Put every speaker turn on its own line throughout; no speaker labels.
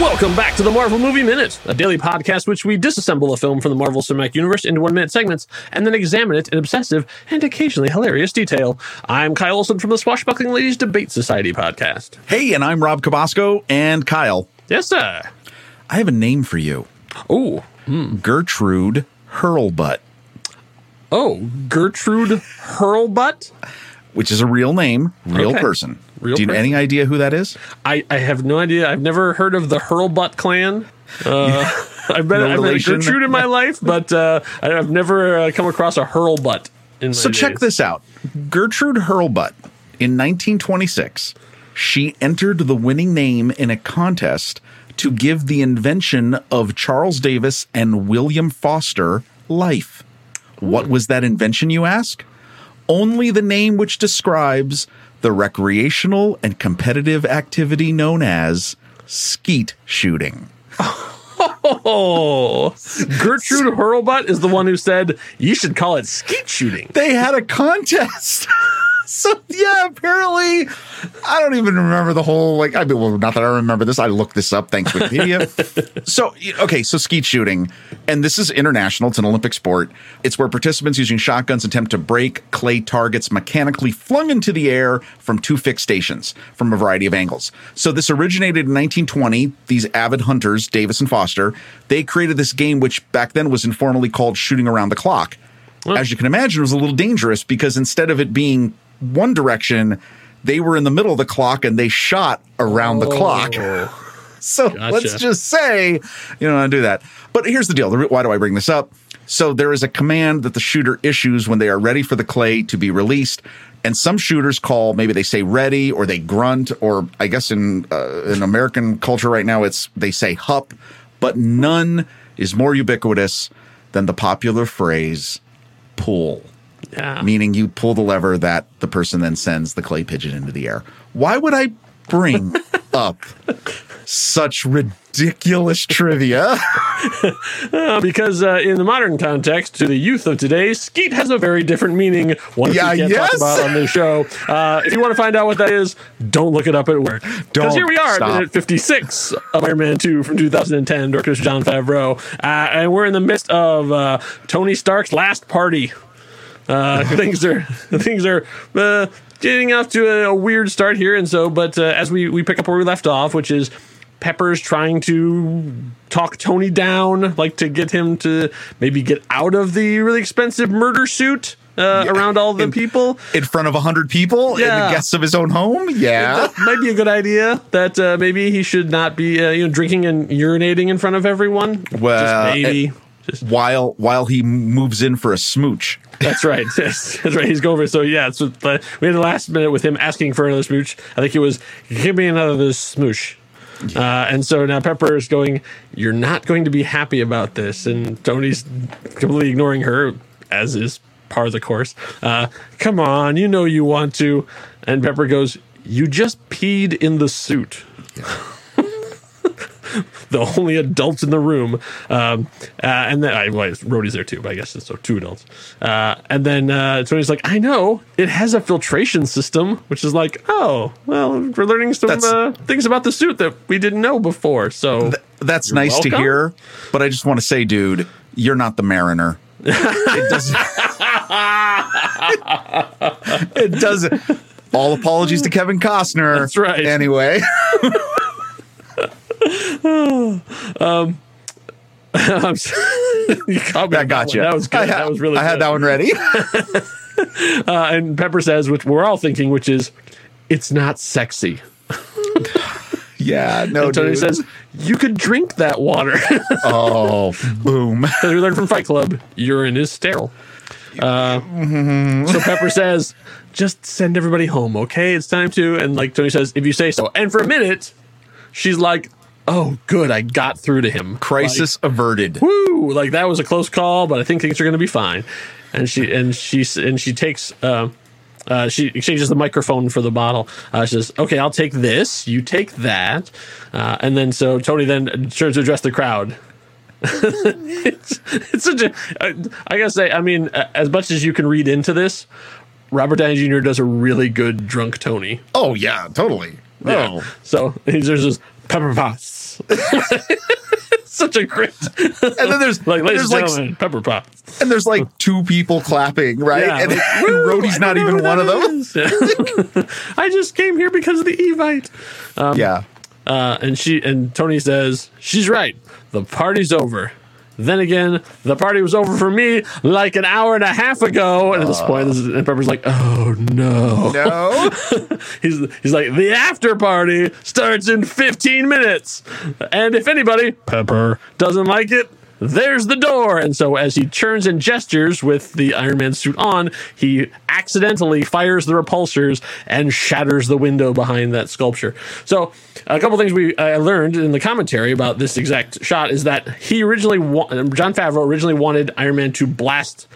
Welcome back to the Marvel Movie Minute, a daily podcast which we disassemble a film from the Marvel Cinematic Universe into one minute segments and then examine it in obsessive and occasionally hilarious detail. I'm Kyle Olson from the Swashbuckling Ladies Debate Society podcast.
Hey, and I'm Rob Cabasco and Kyle.
Yes, sir.
I have a name for you
Oh,
Gertrude Hurlbutt,
oh, Gertrude Hurlbutt.
which is a real name, real
Okay.
person.
Real
Do you have
person.
any idea who that is?
I, I have no idea. I've never heard of the Hurlbutt clan. Uh, I've been
No
I've been a
relation?
Gertrude in my life, but uh, I've never uh, come across a Hurlbutt. In my
So check
days.
this out. Gertrude Hurlbutt, in 1926, she entered the winning name in a contest to give the invention of Charles Davis and William Foster life. What was that invention, you ask? Only the name which describes the recreational and competitive activity known as skeet shooting.
Oh, Gertrude Hurlbutt is the one who said you should call it skeet shooting.
they had a contest. so yeah, apparently, I don't even remember the whole like. I mean, well, not that I remember this. I looked this up. Thanks Wikipedia. so okay, so skeet shooting, and this is international. It's an Olympic sport. It's where participants using shotguns attempt to break clay targets mechanically flung into the air from two fixed stations from a variety of angles. So this originated in 1920. These avid hunters, Davis and Foster, they created this game, which back then was informally called shooting around the clock as you can imagine, it was a little dangerous because instead of it being one direction, they were in the middle of the clock and they shot around the clock. So let's just say you don't want to do that. But here's the deal. Why do I bring this up? So there is a command that the shooter issues when they are ready for the clay to be released. And some shooters call, maybe they say ready or they grunt, or I guess in uh, in American culture right now, it's they say hup, but none is more ubiquitous than the popular phrase pull
Yeah.
meaning you pull the lever that the person then sends the clay pigeon into the air. Why would I bring up such ridiculous trivia?
Uh, because uh, in the modern context, to the youth of today, skeet has a very different meaning. One
Yeah,
we can't
yes.
talk about on this show. Uh, if you want to find out what that is, don't look it up at work. Because here we are at
Stop.
minute 56 of Iron Man 2 from 2010, director Jon Favreau. Uh, and we're in the midst of uh, Tony Stark's last party. Uh, things are things are uh, getting off to a, a weird start here, and so, but uh, as we we pick up where we left off, which is Pepper's trying to talk Tony down, like to get him to maybe get out of the really expensive murder suit uh, around all the
In-
people.
In front of a hundred people,
Yeah.
in the guests of his own home? Yeah.
That might be a good idea. That uh, maybe he should not be, uh, you know, drinking and urinating in front of everyone.
Well,
Just maybe.
it-
Just
While while he moves in for a smooch.
That's right. Yes, that's right. He's going for so yeah. So we had the last minute with him asking for another smooch. I think it was give me another smooch. Uh, and so now Pepper is going. You're not going to be happy about this, and Tony's completely ignoring her, as is part of the course. Uh, Come on, you know you want to. And Pepper goes, "You just peed in the suit." the only adults in the room. Um, uh, and then I well, Rhodey's there too, but I guess it's so two adults. Uh, and then uh, Tony's like, I know it has a filtration system, which is like, oh, well, we're learning some uh, things about the suit that we didn't know before. So
That's
You're
nice to hear, but I just want to say, dude, you're not the mariner. it doesn't. it doesn't. All apologies to Kevin Costner.
That's right.
Anyway,
I'm s- you caught me
that
on
got you.
That was good.
I had,
that was really.
I had that one ready.
Uh, and Pepper says, which we're all thinking, which is, it's not sexy.
yeah. No.
And Tony
dude.
says, you could drink that water.
"Oh, boom."
As we learned from Fight Club, urine is sterile. Uh, So Pepper says, just send everybody home, okay? It's time to. And like Tony says, if you say so. And for a minute, she's like, oh, good, I got through to him.
Crisis averted.
Like, woo! Like that was a close call, but I think things are going to be fine. And she and she and she takes. Uh, uh, she exchanges the microphone for the bottle. Uh, she says, "Okay, I'll take this. You take that." Uh, and then so Tony then turns to address the crowd. it's, it's such a. I, I gotta say, I mean, as much as you can read into this, Robert Downey Jr. does a really good drunk Tony.
Oh yeah, totally.
Yeah.
Oh,
So he's there's this Pepper Potts. Such a great.
And then there's
Like, ladies
there's
and
like
gentlemen, Pepper Potts.
and there's like two people clapping, right?
Yeah,
and
like,
and
"Woo,
Rhodey's not even one of
that
them.
Yeah. I just came here because of the Evite. Um,
yeah.
Uh, and she and Tony says she's right. The party's over. Then again, the party was over for me like an hour and a half ago. And at this uh. point, this is, and Pepper's like, "Oh no!"
No.
he's he's like, "The after party starts in 15 minutes, and if anybody, Pepper, doesn't like it." There's the door. And so, as he turns and gestures with the Iron Man suit on, he accidentally fires the repulsors and shatters the window behind that sculpture. So, a couple things we I learned in the commentary about this exact shot is that he originally, wa- Jon Favreau originally wanted Iron Man to blast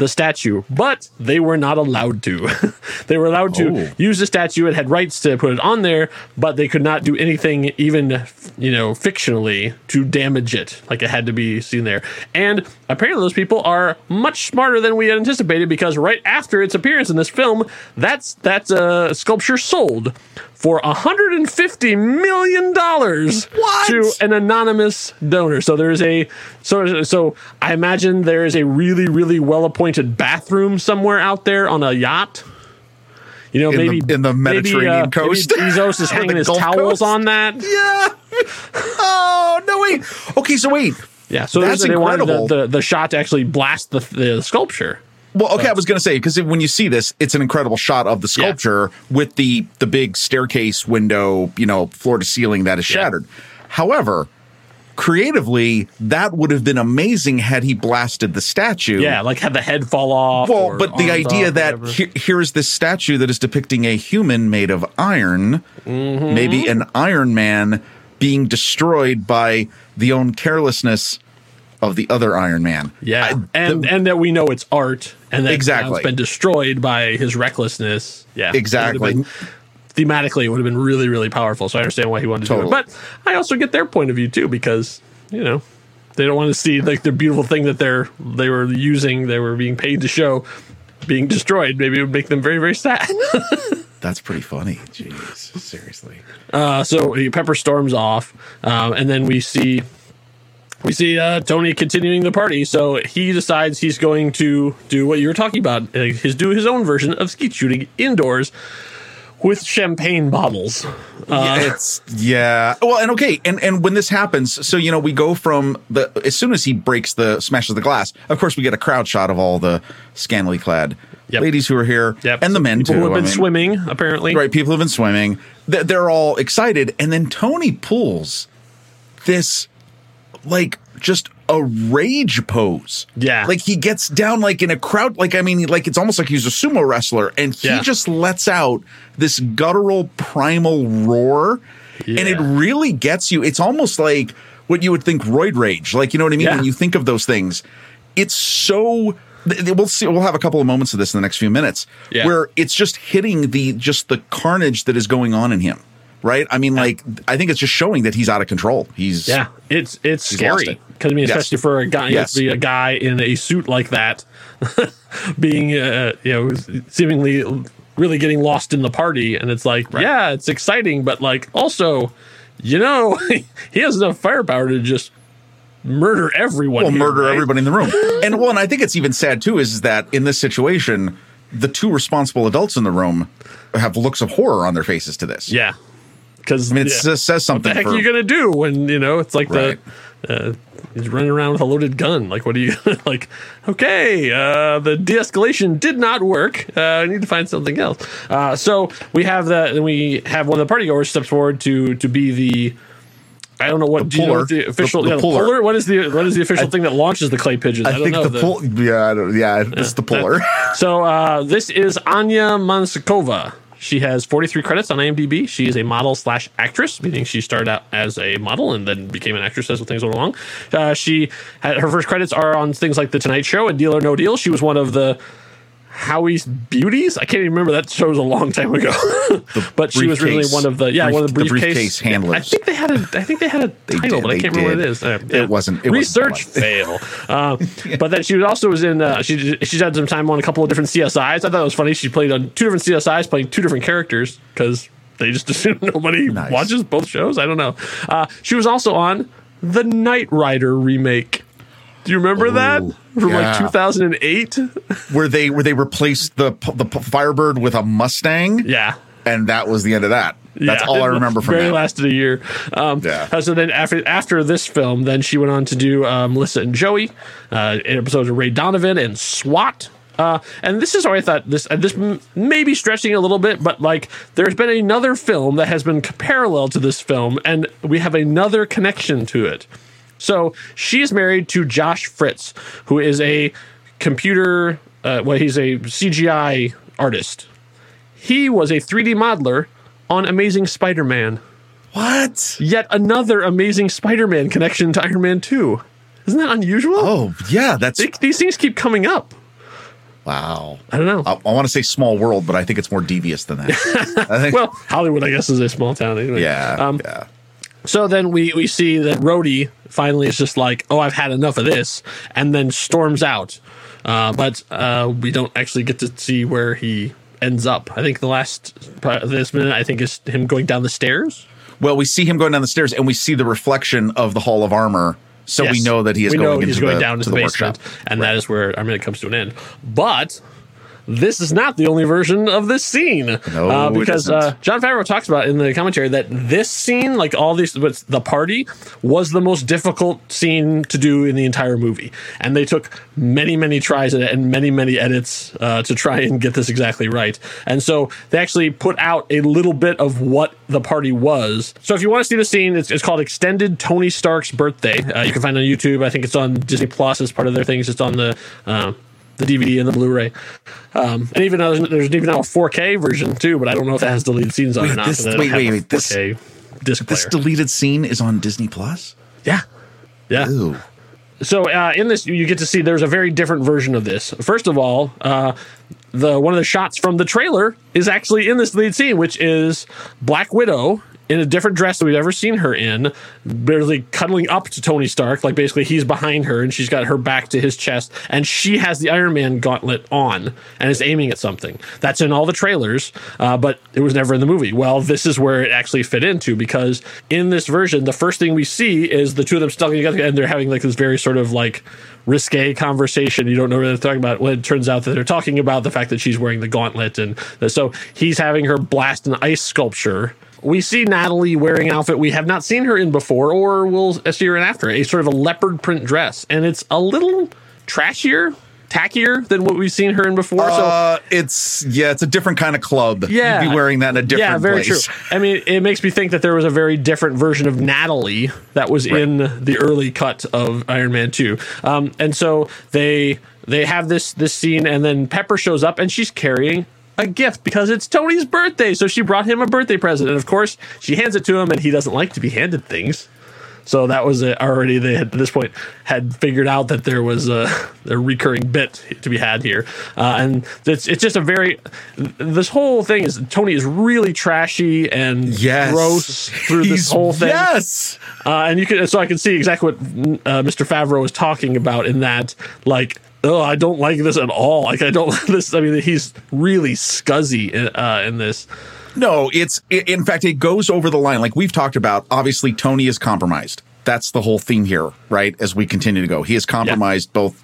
the statue, but they were not allowed to. they were allowed to
Oh.
use the statue and had rights to put it on there, but they could not do anything, even you know, fictionally, to damage it. Like it had to be seen there. And apparently, those people are much smarter than we had anticipated because right after its appearance in this film, that's that uh, sculpture sold for 150 million dollars
What?
to an anonymous donor. So there's a so so I imagine there is a really really well appointed bathroom somewhere out there on a yacht. You know,
In the-
maybe
in the Mediterranean
maybe, uh,
coast.
Maybe Bezos is hanging his
Gulf
towels
Coast.
on that.
Yeah. Oh no! Wait. Okay, so wait.
Yeah, so
That's
there's- they wanted
incredible.
the, the, the shot to actually blast the, the sculpture.
Well, okay, I was going to say because when you see this, it's an incredible shot of the
Yeah.
sculpture with the the big staircase window, you know, floor to ceiling that is
Yeah.
shattered. However, creatively, that would have been amazing had he blasted the statue.
Yeah, like had the head fall off.
Well, but the idea
off,
that he- here is this statue that is depicting a human made of iron,
Mm-hmm.
maybe an Iron Man being destroyed by the own carelessness of the other Iron Man.
Yeah,
I-
and and that we know it's art, and that
exactly
it's been destroyed by his recklessness. Yeah, It would have
Exactly.
been- thematically, it would have been really, really powerful. So I understand why he wanted to do it, but I also get their point of view too because you know they don't want to see like the beautiful thing that they're they were using, they were being paid to show, being destroyed. Maybe it would make them very, very sad.
That's pretty funny. Jeez, seriously.
Uh, so Pepper storms off, um, and then we see we see uh, Tony continuing the party. So he decides he's going to do what you were talking about, uh, his do his own version of skeet shooting indoors with champagne bottles.
yeah, it's yeah. Well, and okay, and and when this happens, so you know, we go from the as soon as he breaks the smashes the glass. Of course, we get a crowd shot of all the scantily clad
Yep.
ladies who are here,
Yep.
and the men
People
too.
who have
I
been
mean,
swimming apparently.
Right, people have been swimming. They're all excited, and then Tony pulls this like just a rage pose.
Yeah.
like he gets down like in a crowd. Like I mean, like it's almost like he's a sumo wrestler, and he
Yeah.
just lets out this guttural primal roar, and it really gets you. It's almost like what you would think roid rage. Like you know what I mean
Yeah.
when you think of those things. It's so. We'll see. We'll have a couple of moments of this in the next few minutes,
Yeah.
where it's just hitting the just the carnage that is going on in him. Right? I mean, like I think it's just showing that he's out of control. He's
Yeah, it's it's scary
it.
because I mean,
Yes.
especially for a guy,
Yes.
to be a guy in a suit like that, being uh, you know seemingly really getting lost in the party, and it's like, yeah, it's exciting, but like also, you know, he has enough firepower to just murder everyone.
will
here,
murder
right?
everybody in the room. and well, and I think it's even sad too is that in this situation, the two responsible adults in the room have looks of horror on their faces to this.
Yeah, because
I mean, it says, something.
what the heck
for,
are you gonna do when you know it's like
Right.
the uh, he's running around with a loaded gun like what do you like okay uh the de-escalation did not work uh i need to find something else uh so we have that and we have one of the party goers steps forward to to be the I don't know what do you know
puller.
what the official
The- the
yeah, the
puller.
puller. What is the what is the official thing that launches the clay pigeons? I,
I
don't
think
know.
the pull. Yeah, I don't, yeah, it's the puller.
So uh, this is Anya Monzikova. She has 43 credits on IMDb. She is a model slash actress, meaning she started out as a model and then became an actress as things went along. Uh, she had her first credits are on things like The Tonight Show and Deal or No Deal. She was one of the Howie's Beauties. I can't even remember that show was a long time ago, but she was really one of the yeah
Brief-
one of the
the
briefcase,
briefcase handlers.
I think they had a I think they had a title,
did,
but I can't remember what it is. Uh,
It wasn't- it wasn't
research fail. Uh, But then she was also was in. Uh, she she's had some time on a couple of different CSIs. I thought it was funny. She played on two different CSIs, playing two different characters because they just assume nobody
Nice.
watches both shows. I don't know. Uh, she was also on the Knight Rider remake. Do you remember that from
yeah.
like 2008?
where they where they replaced the the Firebird with a Mustang,
Yeah.
and that was the end of that. That's
Yeah,
all I remember from
Barely
that.
lasted a year. Um,
Yeah.
uh, So then after after this film, then she went on to do uh, Melissa and Joey, uh, episodes of Ray Donovan and SWAT. Uh, and this is where I thought this uh, this m- may be stretching a little bit, but like there's been another film that has been parallel to this film, and we have another connection to it. So she's married to Josh Fritz, who is a computer. Uh, well, he's a CGI artist. He was a 3D modeler on Amazing Spider-Man.
What?
Yet another Amazing Spider-Man connection to Iron Man 2. Isn't that unusual?
Oh yeah, that's
They- these things keep coming up.
wow.
I don't know.
I, I want to say small world, but I think it's more devious than that. I think.
well, Hollywood, I guess, is a small town anyway.
yeah,
Um,
yeah.
So then we, we see that Rhodey finally is just like, oh, I've had enough of this, and then storms out. Uh, but uh, we don't actually get to see where he ends up. I think the last part of this minute, I think, is him going down the stairs.
Well, we see him going down the stairs, and we see the reflection of the Hall of Armor, so we know that he is
we
going
know
into
he's going
the,
down to the, basement,
workshop.
and that is where our minute comes to an end. But this is not the only version of this scene,
No,
uh, because uh, Jon Favreau talks about in the commentary that this scene, like all these, but the party, was the most difficult scene to do in the entire movie, and they took many, many tries at it and many, many edits uh, to try and get this exactly right. And so they actually put out a little bit of what the party was. So if you want to see the scene, it's, it's called Extended Tony Stark's Birthday. Uh, you can find it on YouTube. I think it's on Disney Plus as part of their things. It's on the. The DVD and the Blu-ray, um, and even there's, there's even now a 4K version too, but I don't know if it has deleted scenes on it or
Wait,
not.
this-
so they don't
wait, wait, wait, this-
4K disc
This deleted scene is on Disney Plus.
yeah, yeah.
Ooh.
So uh, in this, you get to see there's a very different version of this. First of all, uh, the one of the shots from the trailer is actually in this lead scene, which is Black Widow in a different dress than we've ever seen her in, barely cuddling up to Tony Stark. Like basically, he's behind her and she's got her back to his chest, and she has the Iron Man gauntlet on and is aiming at something. That's in all the trailers, uh, but it was never in the movie. Well, this is where it actually fit into because in this version, the first thing we see is the two of them stuck together and they're having like this very sort of like risque conversation. You don't know what they're talking about. When it turns out that they're talking about the fact that she's wearing the gauntlet, and so he's having her blast an ice sculpture. We see Natalie wearing an outfit we have not seen her in before, or we'll see her in after a sort of a leopard print dress, and it's a little trashier, tackier than what we've seen her in before. so
Uh, it's yeah, it's a different kind of club.
yeah,
You'd be wearing that in a different
yeah, very
place.
true. I mean, it makes me think that there was a very different version of Natalie that was in the early cut of Iron Man Two, um, and so they they have this this scene, and then Pepper shows up, and she's carrying a gift because it's Tony's birthday, so she brought him a birthday present, and of course she hands it to him, and he doesn't like to be handed things. So that was already they had at this point had figured out that there was a, a recurring bit to be had here, uh, and it's it's just a very this whole thing is Tony is really trashy and
Yes,
gross through this whole thing.
Yes,
Uh, and you can so I can see exactly what uh, Mr. Favreau is talking about in that like. Oh, I don't like this at all. Like I don't like this. I mean, he's really scuzzy in, uh, in this.
No, it's in fact it goes over the line. Like we've talked about, obviously Tony is compromised. That's the whole theme here, right? As we continue to go, he is compromised both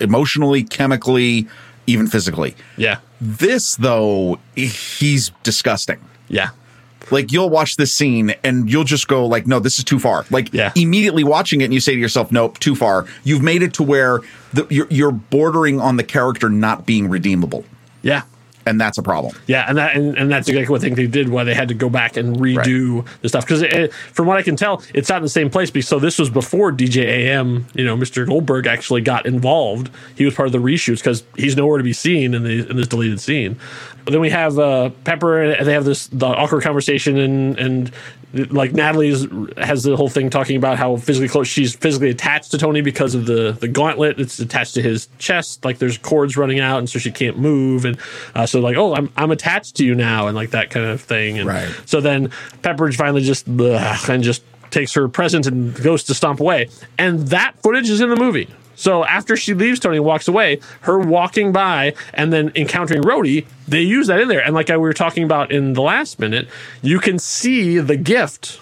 emotionally, chemically, even physically.
Yeah,
This though, he's disgusting.
yeah,
Like you'll watch this scene and you'll just go like, no, this is too far. Like
Yeah.
immediately watching it and you say to yourself, nope, too far. You've made it to where the, you're, you're bordering on the character not being redeemable.
yeah.
And that's a problem.
Yeah, and that and, and that's exactly what I think they did. Why they had to go back and redo the stuff because from what I can tell, it's not in the same place. Because so this was before DJ AM. You know, Mr. Goldberg actually got involved. He was part of the reshoots because he's nowhere to be seen in the in this deleted scene. But then we have uh, Pepper, and they have this the awkward conversation, and and like Natalie's has the whole thing talking about how physically close she's physically attached to Tony because of the the gauntlet. It's attached to his chest, like there's cords running out, and so she can't move. And uh, so like, oh, I'm I'm attached to you now, and like that kind of thing. And
Right.
So then Pepperidge finally just ugh, and just takes her present and goes to stomp away. And that footage is in the movie. So after she leaves Tony and walks away, her walking by and then encountering Rhodey, they use that in there. And like I, we were talking about in the last minute, you can see the gift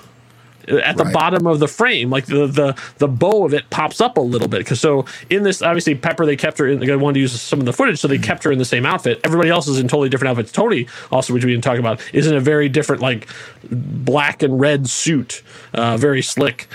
at the
Right.
bottom of the frame, like the the the bow of it pops up a little bit. Because so in this, obviously Pepper, they kept her. in They wanted to use some of the footage, so they kept her in the same outfit. Everybody else is in totally different outfits. Tony, also, which we didn't talk about, is in a very different, like black and red suit, uh, very slick.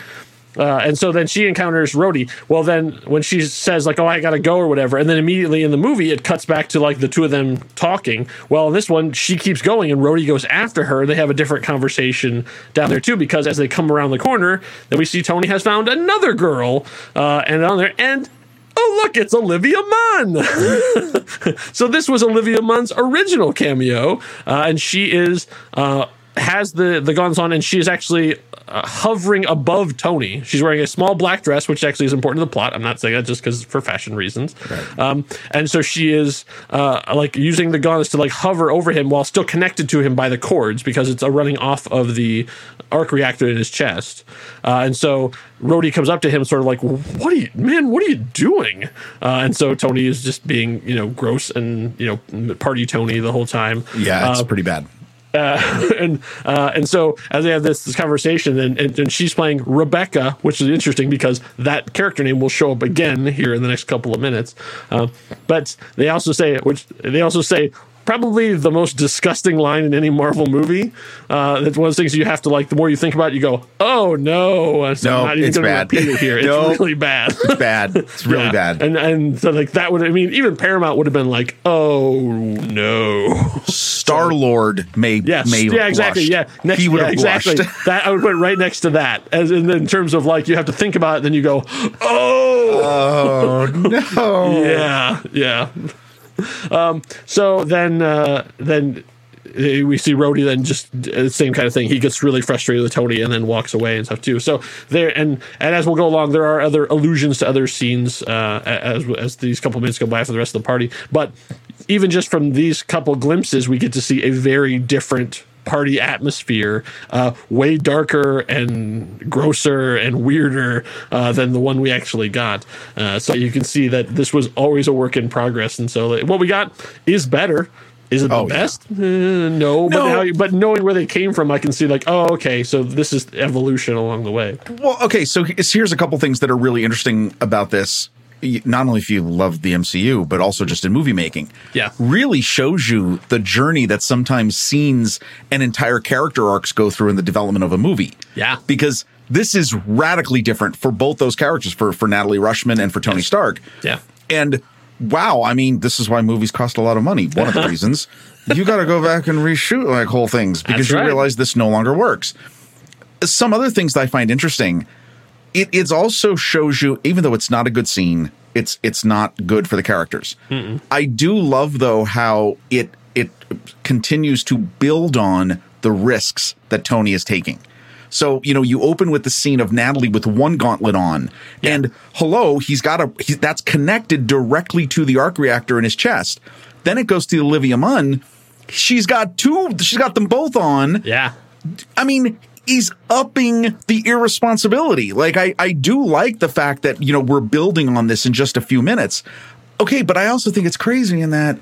Uh, and so then she encounters Rhodey. Well, then when she says like, "Oh, I gotta go" or whatever, and then immediately in the movie it cuts back to like the two of them talking. Well, in this one she keeps going, and Rhodey goes after her. They have a different conversation down there too, because as they come around the corner, then we see Tony has found another girl, uh, and on there, and oh look, it's Olivia Munn. so this was Olivia Munn's original cameo, uh, and she is uh, has the the guns on, and she is actually uh, hovering above Tony. She's wearing a small black dress, which actually is important to the plot. I'm not saying that just because for fashion reasons. Um, and so she is uh, like using the guns to like hover over him while still connected to him by the cords because it's a running off of the arc reactor in his chest. Uh, and so Rhodey comes up to him, sort of like, "What are you, man? What are you doing?" Uh, and so Tony is just being, you know, gross and you know, party Tony the whole time.
Yeah, it's pretty bad.
and uh, and so as they have this, this conversation, and, and, and she's playing Rebecca, which is interesting because that character name will show up again here in the next couple of minutes. Uh, but they also say, which they also say. Probably the most disgusting line in any Marvel movie. Uh, that's one of those things you have to like. The more you think about it, you go, "Oh no!" So
No,
I'm not even
it's
going to
bad.
repeat it here. It's really bad.
It's bad. It's really
Yeah.
bad.
And and so like that would I mean even Paramount would have been like, "Oh no."
Star Lord may
Yes.
may
yeah, exactly.
blushed.
Yeah. Next,
he would
yeah,
have
exactly.
blushed.
that I would put right next to that. As in, in terms of like you have to think about it, then you go, oh,
Oh no!
yeah, yeah. Um, so then, uh, then uh, we see Rhodey then just uh, same kind of thing. He gets really frustrated with Tony and then walks away and stuff too. So there and and as we'll go along, there are other allusions to other scenes uh, as as these couple minutes go by for the rest of the party. But even just from these couple glimpses, we get to see a very different party atmosphere, uh, way darker and grosser and weirder uh, than the one we actually got. Uh, so you can see that this was always a work in progress, and so what we got is better. Is it the
Oh, yeah.
best? Uh, no, but
No.
how, but knowing where they came from, I can see like, oh, okay, so this is evolution along the way.
Well, okay, so here's a couple things that are really interesting about this. Not only if you love the MCU, but also just in movie making.
Yeah.
Really shows you the journey that sometimes scenes and entire character arcs go through in the development of a movie.
Yeah.
Because this is radically different for both those characters, for, for Natalie Rushman and for Tony Stark.
Yeah.
And wow, I mean, this is why movies cost a lot of money. One of the reasons you got to go back and reshoot like whole things because you realize this no longer works. Some other things that I find interesting, it it's also shows you, even though it's not a good scene, it's it's not good for the characters. I do love though how it it continues to build on the risks that Tony is taking. So, you know, you open with the scene of Natalie with one gauntlet on, and hello, he's got a he, that's connected directly to the arc reactor in his chest. Then it goes to Olivia Munn. She's got two, she's got them both on.
Yeah.
I mean, he's upping the irresponsibility. Like, I, I do like the fact that, you know, we're building on this in just a few minutes. Okay, but I also think it's crazy in that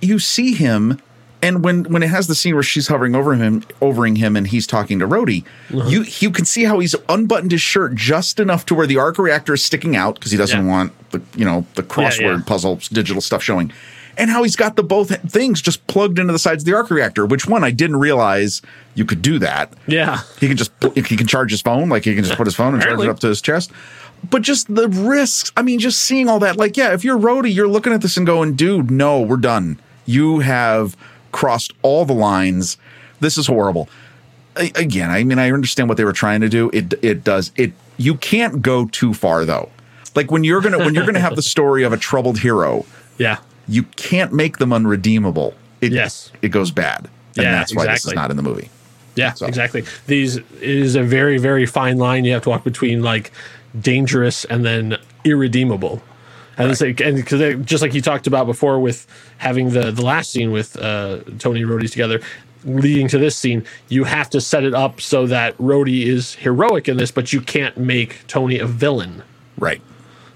you see him and when when it has the scene where she's hovering over him overing him and he's talking to Rhodey, uh-huh. you you can see how he's unbuttoned his shirt just enough to where the arc reactor is sticking out because he doesn't
Yeah.
want the you know the crossword
yeah.
puzzle digital stuff showing. And how he's got the both things just plugged into the sides of the arc reactor, which one I didn't realize you could do that.
Yeah.
He can just he can charge his phone, like he can just put his phone and charge it up to his chest. But just the risks. I mean, just seeing all that. Like, yeah, if you're Rhodey, you're looking at this and going, dude, no, we're done. You have crossed all the lines. This is horrible. A- Again, I mean, I understand what they were trying to do. It it does it. You can't go too far though. Like when you're gonna when you're gonna have the story of a troubled hero,
Yeah.
You can't make them unredeemable. It,
Yes.
it goes bad, and
Yeah,
that's why this is
exactly.
not in the movie.
Yeah,
So-
exactly. These it is a very, very fine line you have to walk between like dangerous and then irredeemable. And like, and because just like you talked about before with having the the last scene with uh, Tony and Rhodey together, leading to this scene, you have to set it up so that Rhodey is heroic in this, but you can't make Tony a villain.
Right.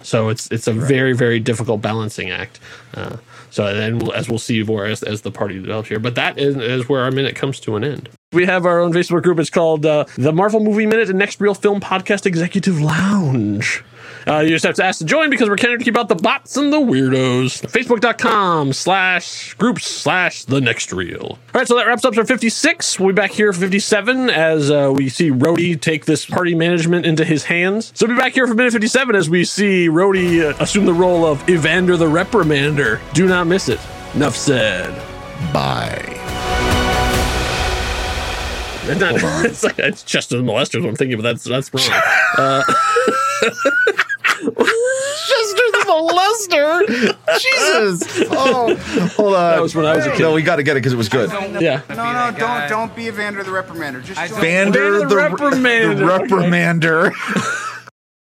So it's it's a very very difficult balancing act. Uh, so then, we'll, as we'll see more as, as the party develops here, but that is, is where our minute comes to an end. We have our own Facebook group. It's called uh, the Marvel Movie Minute and Next Reel Film Podcast Executive Lounge. Uh, you just have to ask to join because we're trying to keep out the bots and the weirdos. Facebook.com slash groups slash the next reel. All right, so that wraps up our 56. We'll be back here for 57 as uh, we see Rhodey take this party management into his hands. So we'll be back here for minute 57 as we see Rhodey uh, assume the role of Evander the Reprimander. Do not miss it. Enough said.
Bye.
Not- it's like it's Chester the Molester. what I'm thinking, but that's that's wrong.
Chester the molester. Jesus. Oh, hold on.
That was when I was a kid.
No, we got to get it because it was good.
Yeah.
No, no, don't don't be Evander the Reprimander. Just join-
Vander
Vander the
the
Reprimander.
The reprimander.